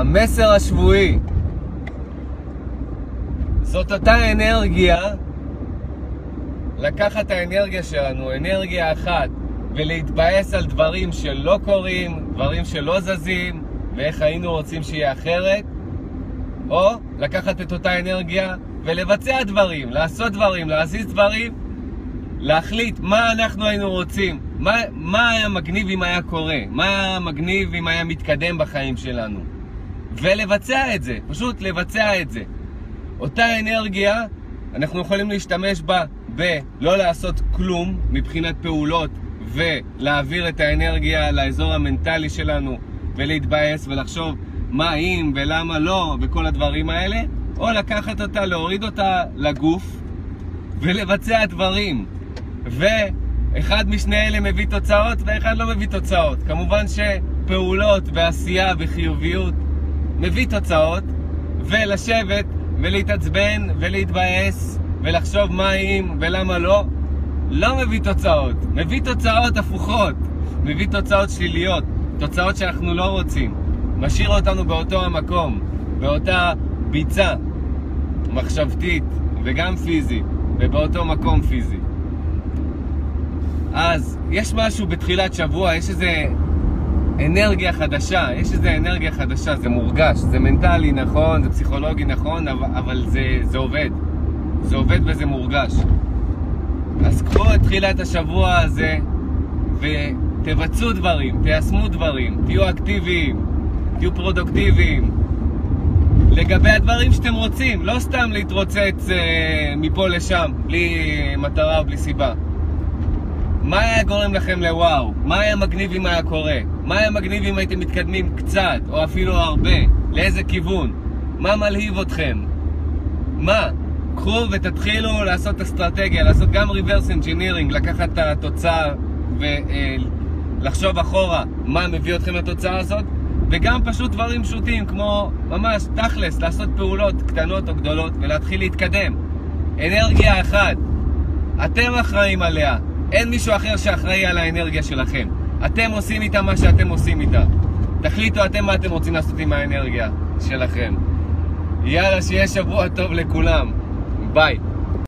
המסר השבועי זאת אותה אנרגיה, לקחת את האנרגיה שלנו, אנרגיה אחת, ולהתבאס על דברים שלא קורים, דברים שלא זזים, ואיך היינו רוצים שיהיה אחרת, או לקחת את אותה אנרגיה ולבצע דברים, לעשות דברים, להזיז דברים, להחליט מה אנחנו היינו רוצים, מה, מה היה מגניב אם היה קורה, מה היה מגניב אם היה מתקדם בחיים שלנו. ולבצע את זה, פשוט לבצע את זה. אותה אנרגיה, אנחנו יכולים להשתמש בה בלא לעשות כלום מבחינת פעולות ולהעביר את האנרגיה לאזור המנטלי שלנו ולהתבאס ולחשוב מה אם ולמה לא וכל הדברים האלה, או לקחת אותה, להוריד אותה לגוף ולבצע דברים. ואחד משני אלה מביא תוצאות ואחד לא מביא תוצאות. כמובן שפעולות ועשייה וחיוביות מביא תוצאות, ולשבת ולהתעצבן ולהתבאס ולחשוב מה אם ולמה לא, לא מביא תוצאות. מביא תוצאות הפוכות, מביא תוצאות שליליות, תוצאות שאנחנו לא רוצים. משאיר אותנו באותו המקום, באותה ביצה מחשבתית וגם פיזית, ובאותו מקום פיזי. אז יש משהו בתחילת שבוע, יש איזה אנרגיה חדשה, יש איזה אנרגיה חדשה, זה מורגש, זה מנטלי נכון, זה פסיכולוגי נכון, אבל זה, זה עובד. זה עובד וזה מורגש. אז קחו את תחילת השבוע הזה ותבצעו דברים, תיישמו דברים, תהיו אקטיביים, תהיו פרודוקטיביים. לגבי הדברים שאתם רוצים, לא סתם להתרוצץ אה, מפה לשם, בלי מטרה או בלי סיבה. מה היה גורם לכם לוואו? מה היה מגניב אם היה קורה? מה היה מגניב אם הייתם מתקדמים קצת, או אפילו הרבה? לאיזה כיוון? מה מלהיב אתכם? מה? קחו ותתחילו לעשות אסטרטגיה, לעשות גם reverse engineering, לקחת את התוצאה ולחשוב אחורה מה מביא אתכם לתוצאה הזאת, וגם פשוט דברים פשוטים, כמו ממש תכלס, לעשות פעולות קטנות או גדולות ולהתחיל להתקדם. אנרגיה אחת, אתם אחראים עליה, אין מישהו אחר שאחראי על האנרגיה שלכם. אתם עושים איתה מה שאתם עושים איתה. תחליטו אתם מה אתם רוצים לעשות עם האנרגיה שלכם. יאללה, שיהיה שבוע טוב לכולם. ביי.